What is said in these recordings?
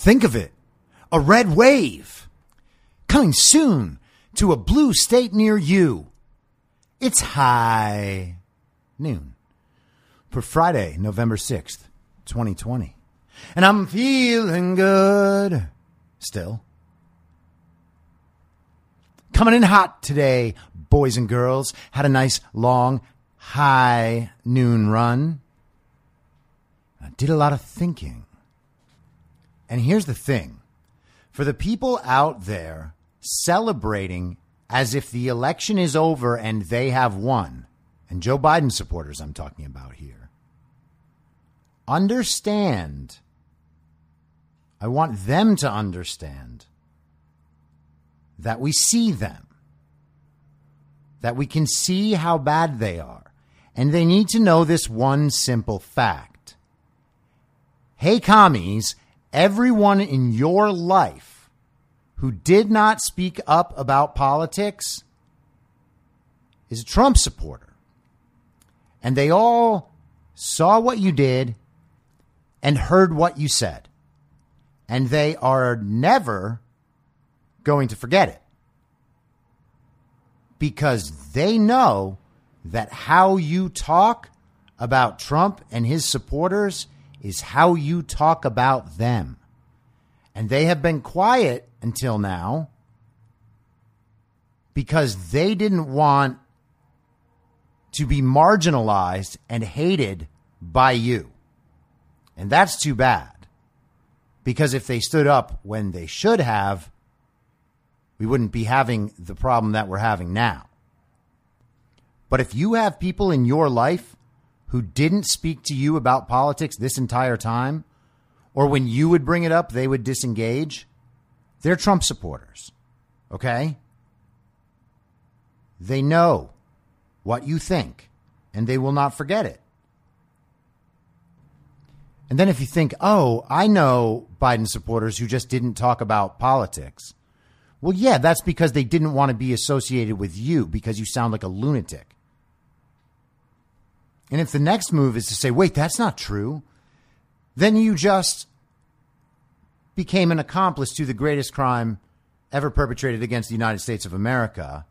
Think of it a red wave coming soon to a blue state near you. It's high noon for Friday, November 6th, 2020. And I'm feeling good still. Coming in hot today, boys and girls. Had a nice long high noon run. I did a lot of thinking. And here's the thing for the people out there celebrating as if the election is over and they have won, and Joe Biden supporters I'm talking about here, understand. I want them to understand that we see them, that we can see how bad they are. And they need to know this one simple fact. Hey, commies, everyone in your life who did not speak up about politics is a Trump supporter. And they all saw what you did and heard what you said. And they are never going to forget it because they know that how you talk about Trump and his supporters is how you talk about them. And they have been quiet until now because they didn't want to be marginalized and hated by you. And that's too bad. Because if they stood up when they should have, we wouldn't be having the problem that we're having now. But if you have people in your life who didn't speak to you about politics this entire time, or when you would bring it up, they would disengage, they're Trump supporters. Okay? They know what you think, and they will not forget it. And then if you think, oh, I know Biden supporters who just didn't talk about politics. Well, yeah, that's because they didn't want to be associated with you because you sound like a lunatic. And if the next move is to say, wait, that's not true, then you just became an accomplice to the greatest crime ever perpetrated against the United States of America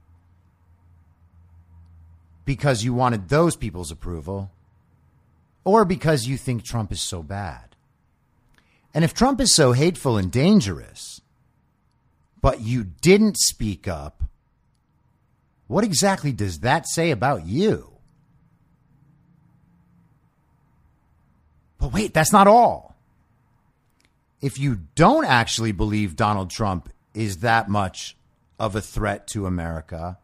because you wanted those people's approval or because you think Trump is so bad. And if Trump is so hateful and dangerous, but you didn't speak up, what exactly does that say about you? But wait, that's not all. If you don't actually believe Donald Trump is that much of a threat to America,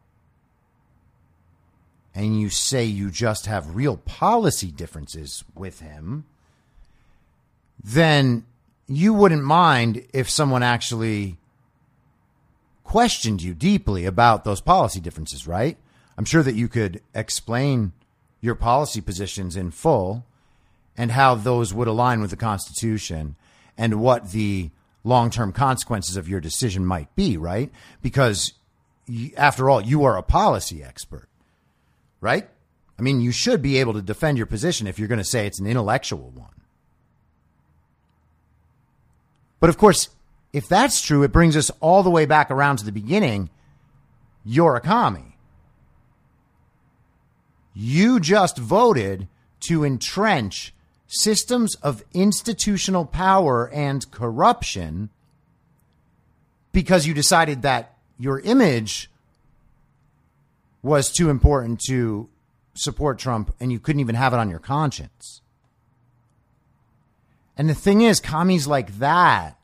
and you say you just have real policy differences with him, then you wouldn't mind if someone actually questioned you deeply about those policy differences, right? I'm sure that you could explain your policy positions in full and how those would align with the Constitution and what the long term consequences of your decision might be, right? Because after all, you are a policy expert, right? I mean, you should be able to defend your position if you're going to say it's an intellectual one. But of course, if that's true, it brings us all the way back around to the beginning. You're a commie. You just voted to entrench systems of institutional power and corruption because you decided that your image was too important to support Trump and you couldn't even have it on your conscience. And the thing is, commies like that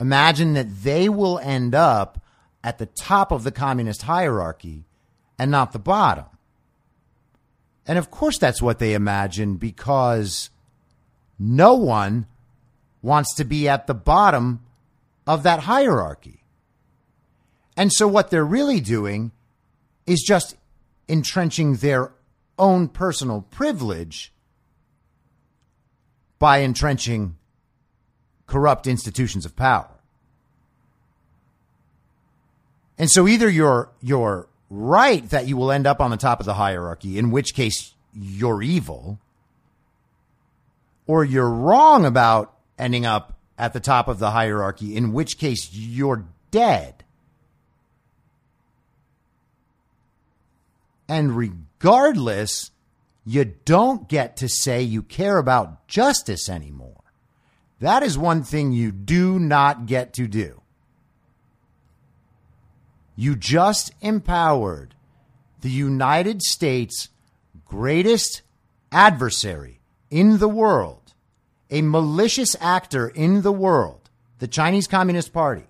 imagine that they will end up at the top of the communist hierarchy and not the bottom. And of course, that's what they imagine because no one wants to be at the bottom of that hierarchy. And so, what they're really doing is just entrenching their own personal privilege by entrenching corrupt institutions of power. And so either you're you're right that you will end up on the top of the hierarchy, in which case you're evil, or you're wrong about ending up at the top of the hierarchy, in which case you're dead. And regardless, you don't get to say you care about justice anymore. That is one thing you do not get to do. You just empowered the United States' greatest adversary in the world, a malicious actor in the world, the Chinese Communist Party.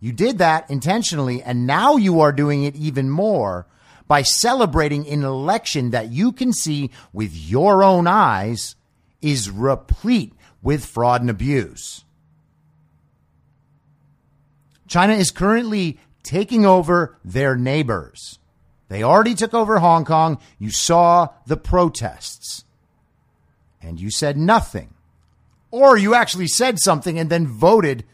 You did that intentionally, and now you are doing it even more by celebrating an election that you can see with your own eyes is replete with fraud and abuse. China is currently taking over their neighbors. They already took over Hong Kong. You saw the protests. And you said nothing. Or you actually said something and then voted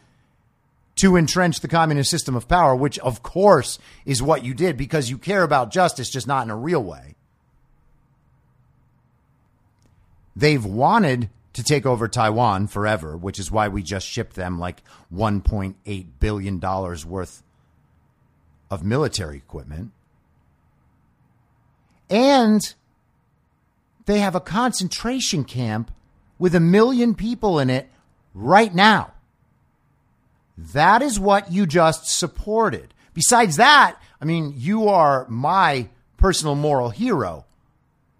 to entrench the communist system of power, which of course is what you did because you care about justice, just not in a real way. They've wanted to take over Taiwan forever, which is why we just shipped them like $1.8 billion worth of military equipment. And they have a concentration camp with a million people in it right now. That is what you just supported. Besides that, I mean, you are my personal moral hero.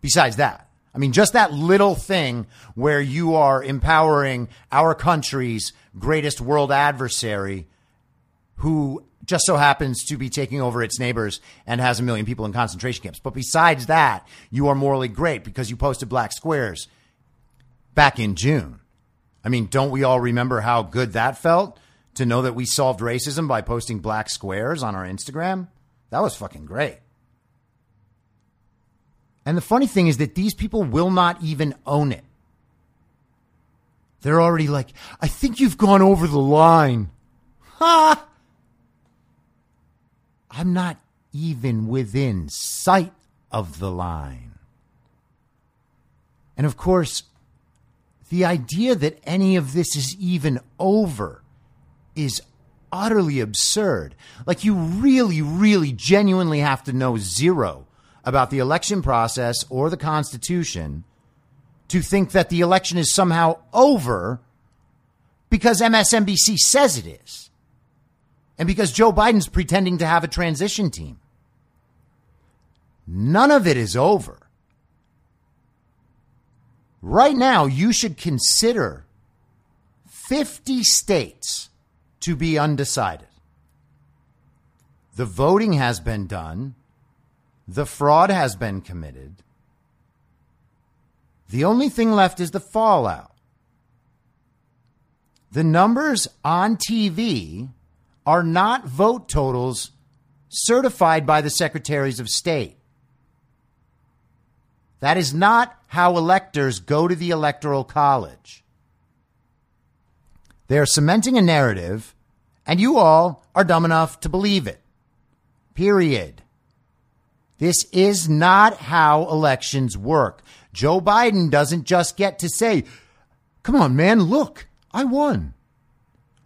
Besides that, I mean, just that little thing where you are empowering our country's greatest world adversary who just so happens to be taking over its neighbors and has a million people in concentration camps. But besides that, you are morally great because you posted black squares back in June. I mean, don't we all remember how good that felt? to know that we solved racism by posting black squares on our Instagram, that was fucking great. And the funny thing is that these people will not even own it. They're already like, I think you've gone over the line. Ha! I'm not even within sight of the line. And of course, the idea that any of this is even over is utterly absurd. Like, you really, really genuinely have to know zero about the election process or the Constitution to think that the election is somehow over because MSNBC says it is. And because Joe Biden's pretending to have a transition team. None of it is over. Right now, you should consider 50 states to be undecided. The voting has been done. The fraud has been committed. The only thing left is the fallout. The numbers on TV are not vote totals certified by the secretaries of state. That is not how electors go to the Electoral College. They are cementing a narrative, and you all are dumb enough to believe it. Period. This is not how elections work. Joe Biden doesn't just get to say, come on, man, look, I won.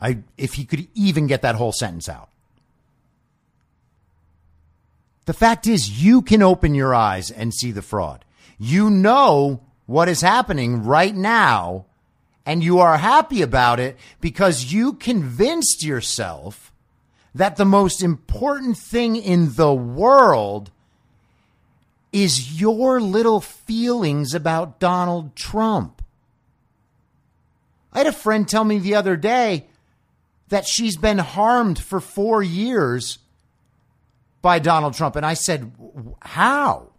I, if he could even get that whole sentence out. The fact is, you can open your eyes and see the fraud. You know what is happening right now, and you are happy about it because you convinced yourself that the most important thing in the world is your little feelings about Donald Trump. I had a friend tell me the other day that she's been harmed for four years by Donald Trump. And I said, How?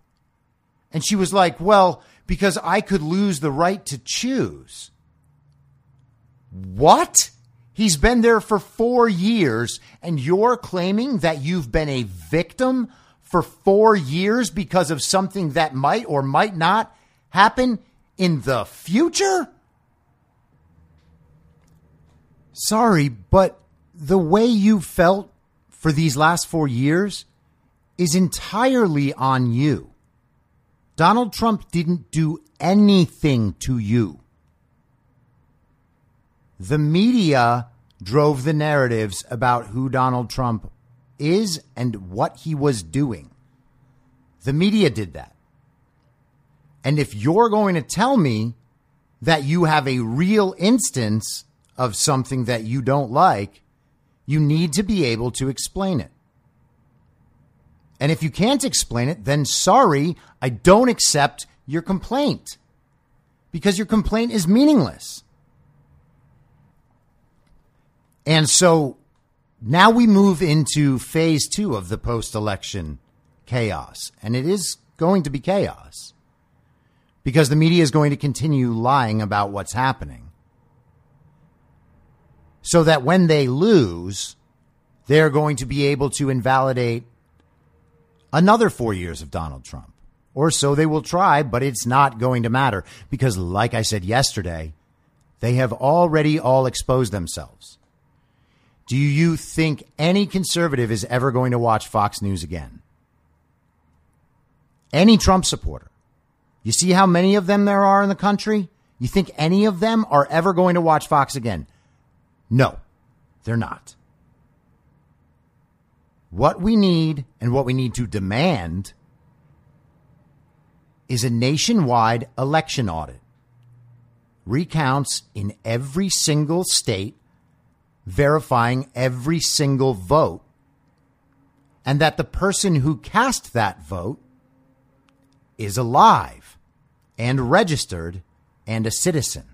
And she was like, Well, because I could lose the right to choose. What? He's been there for four years, and you're claiming that you've been a victim for four years because of something that might or might not happen in the future? Sorry, but the way you felt for these last four years is entirely on you. Donald Trump didn't do anything to you. The media drove the narratives about who Donald Trump is and what he was doing. The media did that. And if you're going to tell me that you have a real instance of something that you don't like, you need to be able to explain it. And if you can't explain it, then sorry, I don't accept your complaint because your complaint is meaningless. And so now we move into phase two of the post election chaos. And it is going to be chaos because the media is going to continue lying about what's happening. So that when they lose, they're going to be able to invalidate another four years of Donald Trump. Or so they will try, but it's not going to matter because, like I said yesterday, they have already all exposed themselves. Do you think any conservative is ever going to watch Fox News again? Any Trump supporter? You see how many of them there are in the country? You think any of them are ever going to watch Fox again? No, they're not. What we need and what we need to demand is a nationwide election audit. Recounts in every single state verifying every single vote, and that the person who cast that vote is alive and registered and a citizen.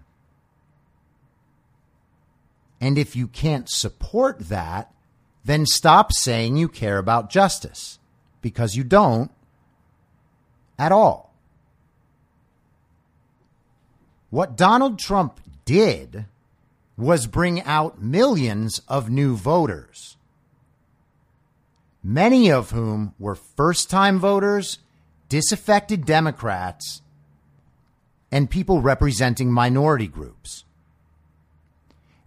And if you can't support that, then stop saying you care about justice because you don't at all. What Donald Trump did was bring out millions of new voters, many of whom were first time voters, disaffected Democrats, and people representing minority groups.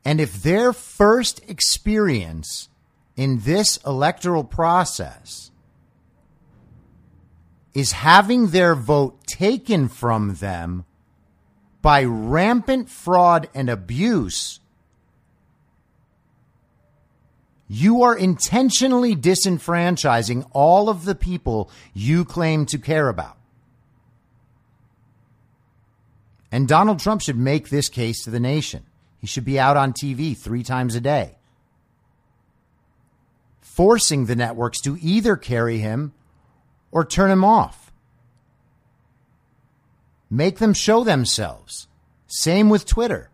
And if their first experience in this electoral process is having their vote taken from them by rampant fraud and abuse You are intentionally disenfranchising all of the people you claim to care about. And Donald Trump should make this case to the nation. He should be out on TV three times a day, forcing the networks to either carry him or turn him off. Make them show themselves. Same with Twitter.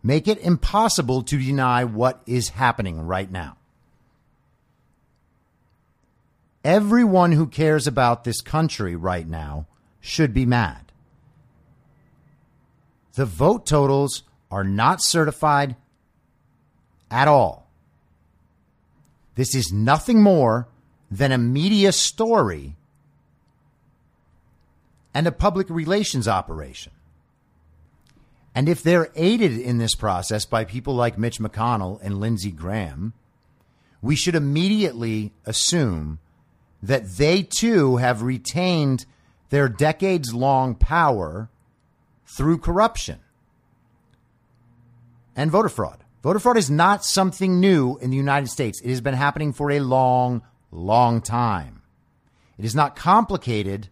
Make it impossible to deny what is happening right now. Everyone who cares about this country right now should be mad. The vote totals are not certified at all. This is nothing more than a media story and a public relations operation. And if they're aided in this process by people like Mitch McConnell and Lindsey Graham, we should immediately assume that they too have retained their decades long power through corruption and voter fraud. Voter fraud is not something new in the United States. It has been happening for a long, long time. It is not complicated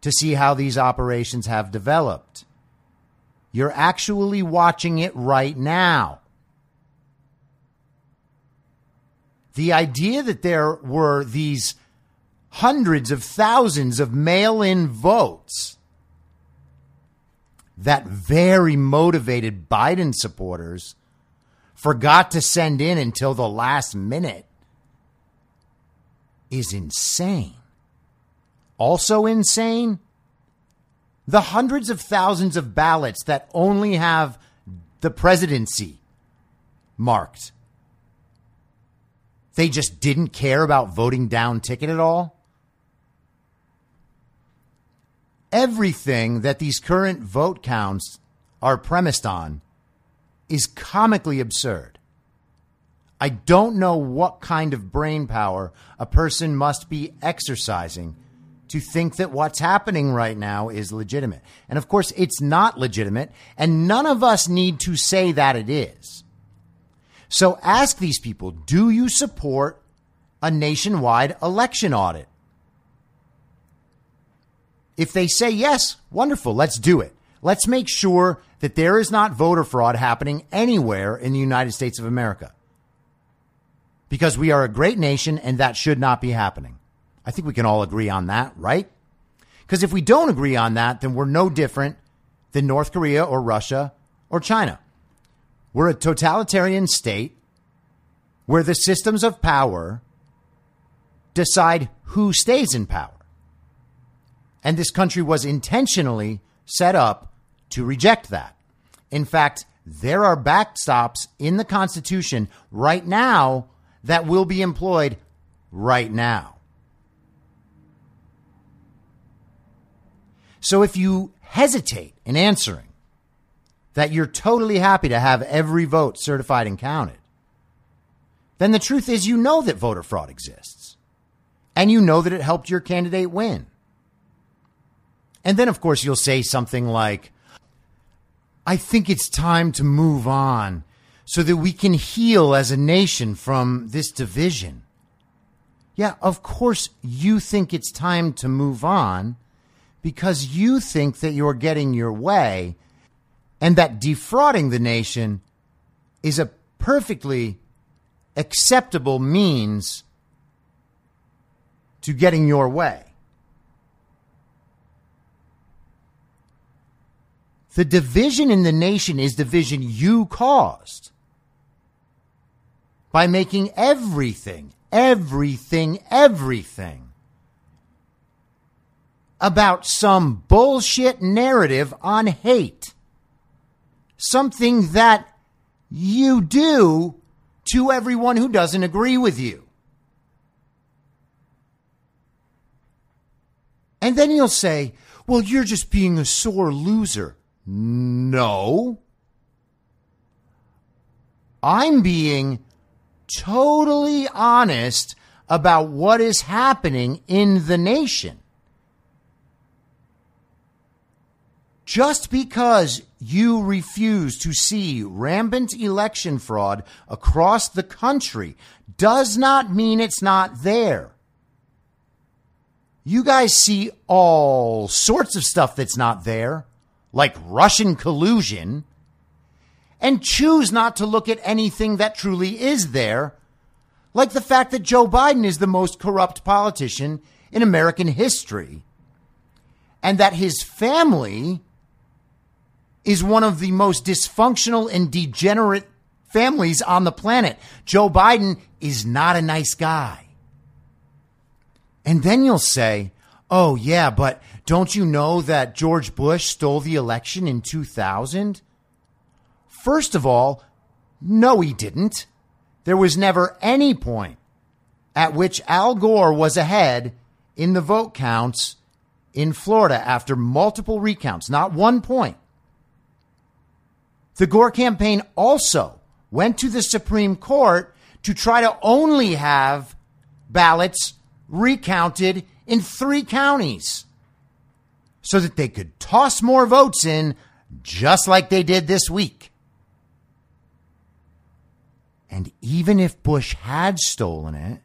to see how these operations have developed. You're actually watching it right now. The idea that there were these hundreds of thousands of mail in votes that very motivated Biden supporters forgot to send in until the last minute is insane. Also insane, the hundreds of thousands of ballots that only have the presidency marked. They just didn't care about voting down ticket at all. Everything that these current vote counts are premised on is comically absurd. I don't know what kind of brain power a person must be exercising to think that what's happening right now is legitimate. And of course, it's not legitimate, and none of us need to say that it is. So ask these people do you support a nationwide election audit? If they say yes, wonderful, let's do it. Let's make sure that there is not voter fraud happening anywhere in the United States of America. Because we are a great nation and that should not be happening. I think we can all agree on that, right? Because if we don't agree on that, then we're no different than North Korea or Russia or China. We're a totalitarian state where the systems of power decide who stays in power. And this country was intentionally set up to reject that. In fact, there are backstops in the Constitution right now that will be employed right now. So if you hesitate in answering that you're totally happy to have every vote certified and counted, then the truth is you know that voter fraud exists. And you know that it helped your candidate win. And then, of course, you'll say something like, I think it's time to move on so that we can heal as a nation from this division. Yeah, of course, you think it's time to move on because you think that you're getting your way and that defrauding the nation is a perfectly acceptable means to getting your way. The division in the nation is division you caused by making everything, everything, everything about some bullshit narrative on hate. Something that you do to everyone who doesn't agree with you. And then you'll say, well, you're just being a sore loser. No. I'm being totally honest about what is happening in the nation. Just because you refuse to see rampant election fraud across the country does not mean it's not there. You guys see all sorts of stuff that's not there, like Russian collusion, and choose not to look at anything that truly is there, like the fact that Joe Biden is the most corrupt politician in American history and that his family is one of the most dysfunctional and degenerate families on the planet. Joe Biden is not a nice guy. And then you'll say, oh, yeah, but don't you know that George Bush stole the election in 2000? First of all, no, he didn't. There was never any point at which Al Gore was ahead in the vote counts in Florida after multiple recounts, not one point. The Gore campaign also went to the Supreme Court to try to only have ballots recounted in three counties so that they could toss more votes in just like they did this week. And even if Bush had stolen it,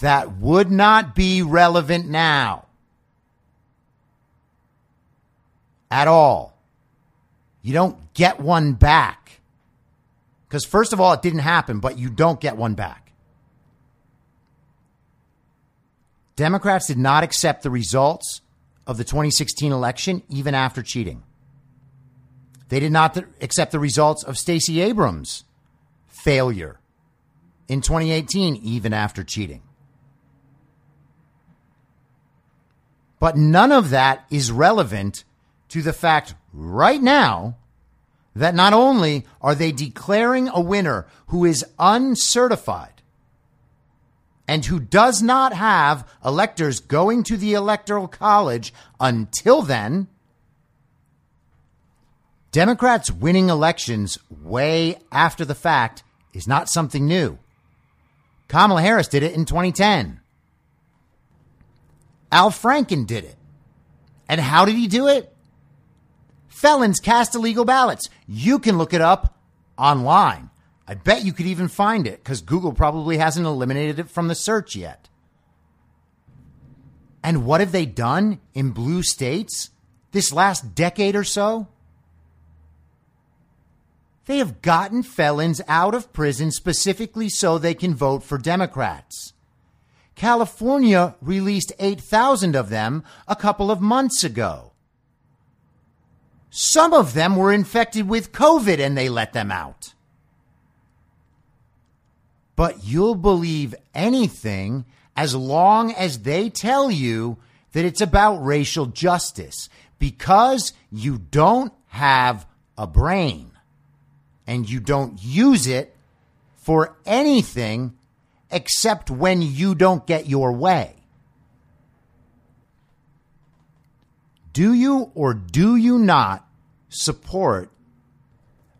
that would not be relevant now at all. You don't get one back. Because, first of all, it didn't happen, but you don't get one back. Democrats did not accept the results of the 2016 election even after cheating. They did not accept the results of Stacey Abrams' failure in 2018 even after cheating. But none of that is relevant to the fact right now that not only are they declaring a winner who is uncertified and who does not have electors going to the electoral college until then, Democrats winning elections way after the fact is not something new. Kamala Harris did it in 2010. Al Franken did it. And how did he do it? Felons cast illegal ballots. You can look it up online. I bet you could even find it because Google probably hasn't eliminated it from the search yet. And what have they done in blue states this last decade or so? They have gotten felons out of prison specifically so they can vote for Democrats. California released 8,000 of them a couple of months ago. Some of them were infected with COVID and they let them out. But you'll believe anything as long as they tell you that it's about racial justice because you don't have a brain and you don't use it for anything except when you don't get your way. Do you or do you not support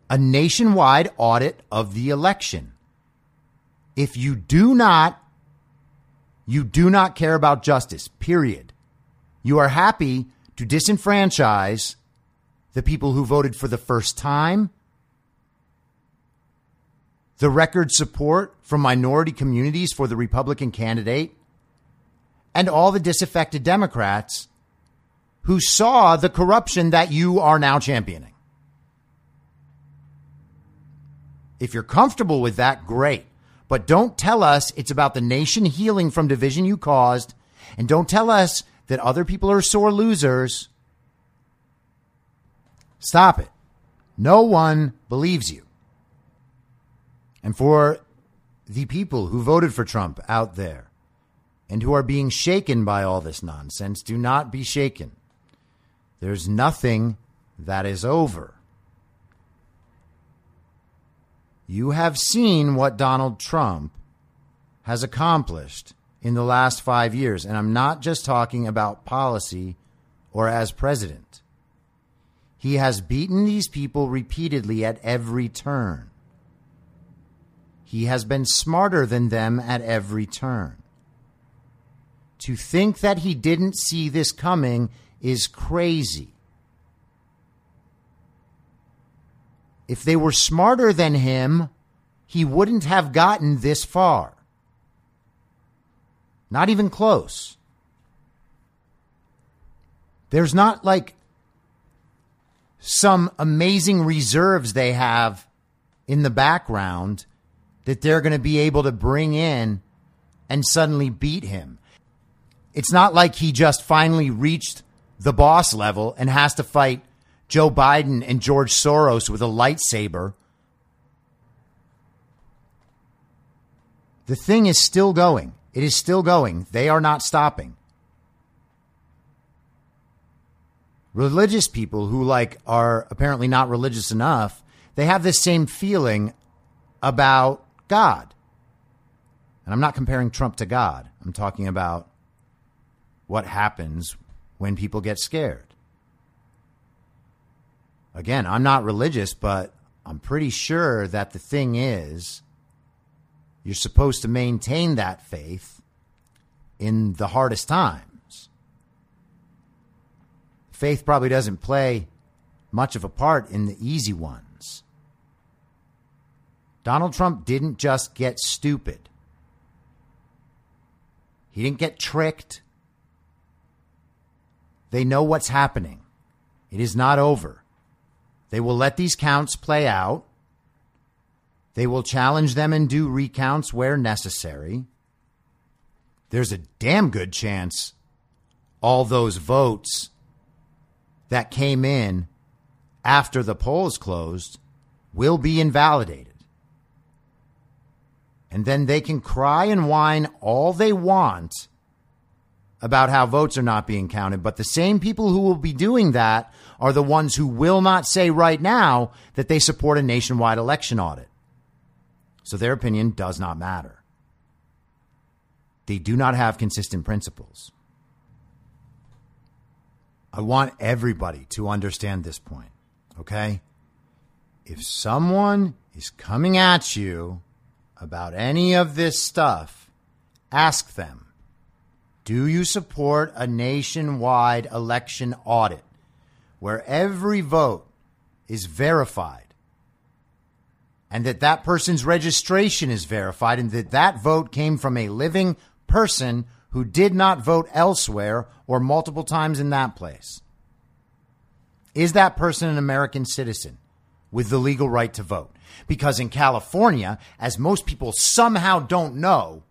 a nationwide audit of the election? If you do not, you do not care about justice, period. You are happy to disenfranchise the people who voted for the first time the record support from minority communities for the Republican candidate, and all the disaffected Democrats who saw the corruption that you are now championing. If you're comfortable with that, great. But don't tell us it's about the nation healing from division you caused, and don't tell us that other people are sore losers. Stop it. No one believes you. And for the people who voted for Trump out there and who are being shaken by all this nonsense, do not be shaken. There's nothing that is over. You have seen what Donald Trump has accomplished in the last five years. And I'm not just talking about policy or as president. He has beaten these people repeatedly at every turn. He has been smarter than them at every turn. To think that he didn't see this coming is crazy. If they were smarter than him, he wouldn't have gotten this far. Not even close. There's not like some amazing reserves they have in the background that they're going to be able to bring in and suddenly beat him. It's not like he just finally reached the boss level and has to fight Joe Biden and George Soros with a lightsaber. The thing is still going. It is still going. They are not stopping. Religious people who like are apparently not religious enough, they have this same feeling about God. And I'm not comparing Trump to God. I'm talking about what happens when people get scared. Again, I'm not religious, but I'm pretty sure that the thing is you're supposed to maintain that faith in the hardest times. Faith probably doesn't play much of a part in the easy ones. Donald Trump didn't just get stupid. He didn't get tricked. They know what's happening. It is not over. They will let these counts play out. They will challenge them and do recounts where necessary. There's a damn good chance all those votes that came in after the polls closed will be invalidated. And then they can cry and whine all they want about how votes are not being counted. But the same people who will be doing that are the ones who will not say right now that they support a nationwide election audit. So their opinion does not matter. They do not have consistent principles. I want everybody to understand this point, okay? If someone is coming at you about any of this stuff, ask them do you support a nationwide election audit where every vote is verified and that that person's registration is verified and that that vote came from a living person who did not vote elsewhere or multiple times in that place? Is that person an American citizen with the legal right to vote? Because in California, as most people somehow don't know,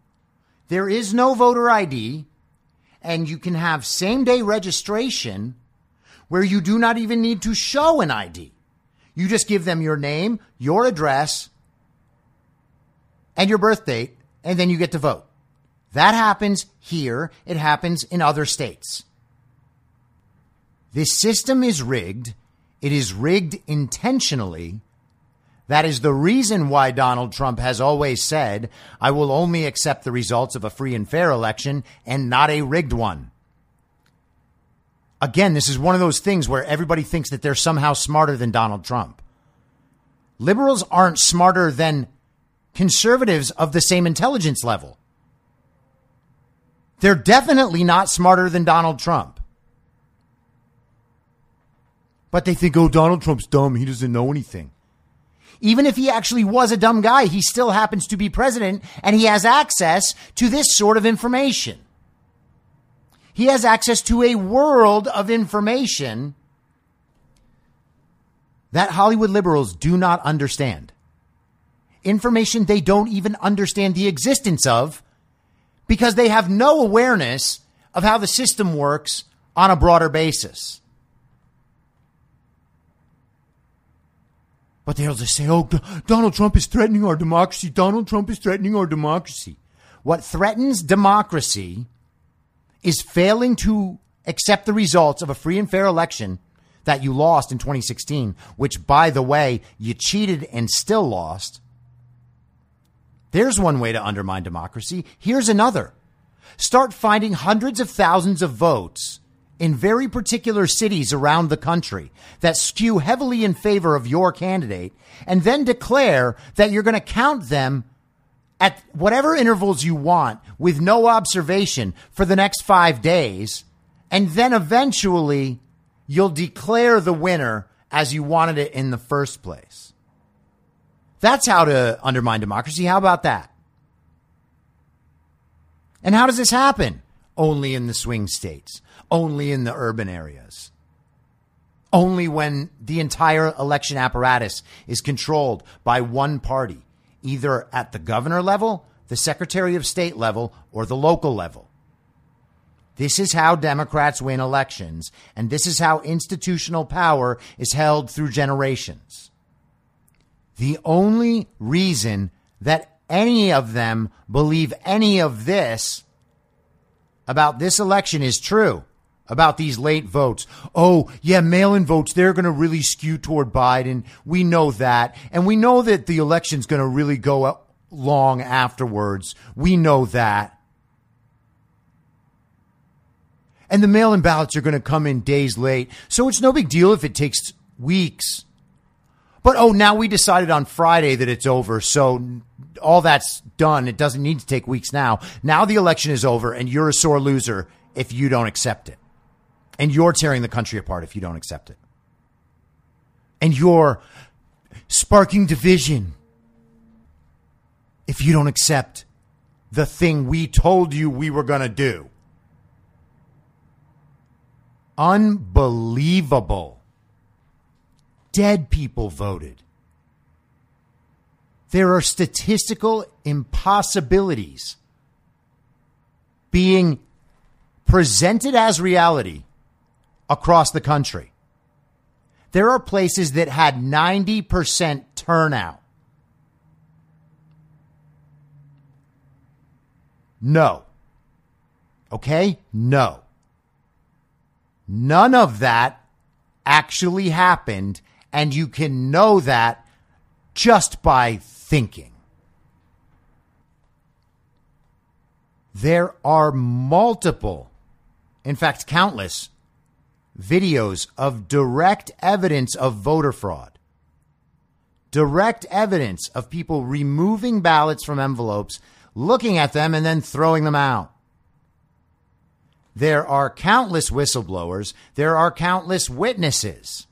there is no voter ID and you can have same day registration where you do not even need to show an ID. You just give them your name, your address, and your birth date, and then you get to vote. That happens here. It happens in other states. This system is rigged. It is rigged intentionally that is the reason why Donald Trump has always said, I will only accept the results of a free and fair election and not a rigged one. Again, this is one of those things where everybody thinks that they're somehow smarter than Donald Trump. Liberals aren't smarter than conservatives of the same intelligence level. They're definitely not smarter than Donald Trump. But they think, oh, Donald Trump's dumb. He doesn't know anything. Even if he actually was a dumb guy, he still happens to be president and he has access to this sort of information. He has access to a world of information that Hollywood liberals do not understand. Information they don't even understand the existence of because they have no awareness of how the system works on a broader basis. But they'll just say, oh, Donald Trump is threatening our democracy. Donald Trump is threatening our democracy. What threatens democracy is failing to accept the results of a free and fair election that you lost in 2016, which, by the way, you cheated and still lost. There's one way to undermine democracy. Here's another. Start finding hundreds of thousands of votes in very particular cities around the country that skew heavily in favor of your candidate and then declare that you're going to count them at whatever intervals you want with no observation for the next five days. And then eventually you'll declare the winner as you wanted it in the first place. That's how to undermine democracy. How about that? And how does this happen? Only in the swing states only in the urban areas. Only when the entire election apparatus is controlled by one party, either at the governor level, the secretary of state level, or the local level. This is how Democrats win elections, and this is how institutional power is held through generations. The only reason that any of them believe any of this about this election is true about these late votes. Oh, yeah, mail in votes, they're going to really skew toward Biden. We know that. And we know that the election's going to really go long afterwards. We know that. And the mail in ballots are going to come in days late. So it's no big deal if it takes weeks. But oh, now we decided on Friday that it's over. So all that's done. It doesn't need to take weeks now. Now the election is over and you're a sore loser if you don't accept it. And you're tearing the country apart if you don't accept it. And you're sparking division if you don't accept the thing we told you we were going to do. Unbelievable. Dead people voted. There are statistical impossibilities being presented as reality across the country. There are places that had 90% turnout. No. Okay? No. None of that actually happened, and you can know that just by thinking. There are multiple, in fact, countless videos of direct evidence of voter fraud. Direct evidence of people removing ballots from envelopes, looking at them, and then throwing them out. There are countless whistleblowers. There are countless witnesses.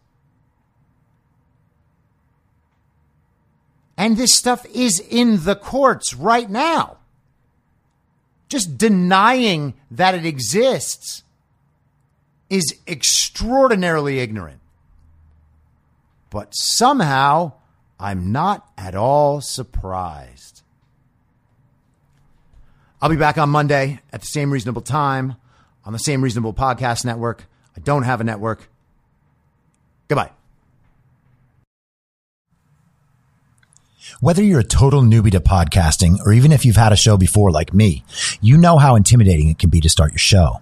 And this stuff is in the courts right now. Just denying that it exists is extraordinarily ignorant. But somehow, I'm not at all surprised. I'll be back on Monday at the same reasonable time on the same reasonable podcast network. I don't have a network. Goodbye. Whether you're a total newbie to podcasting or even if you've had a show before like me, you know how intimidating it can be to start your show.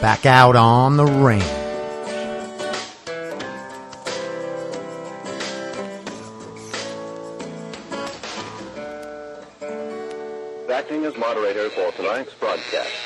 Back out on the range. Acting as moderator for tonight's broadcast.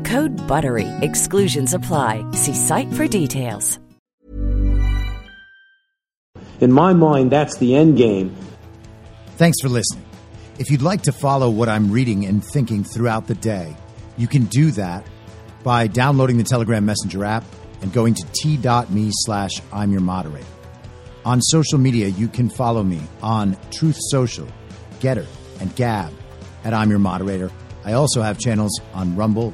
Code BUTTERY. Exclusions apply. See site for details. In my mind, that's the end game. Thanks for listening. If you'd like to follow what I'm reading and thinking throughout the day, you can do that by downloading the Telegram Messenger app and going to t.me slash I'm your moderator. On social media, you can follow me on Truth Social, Gettr, and Gab at I'm your moderator. I also have channels on Rumble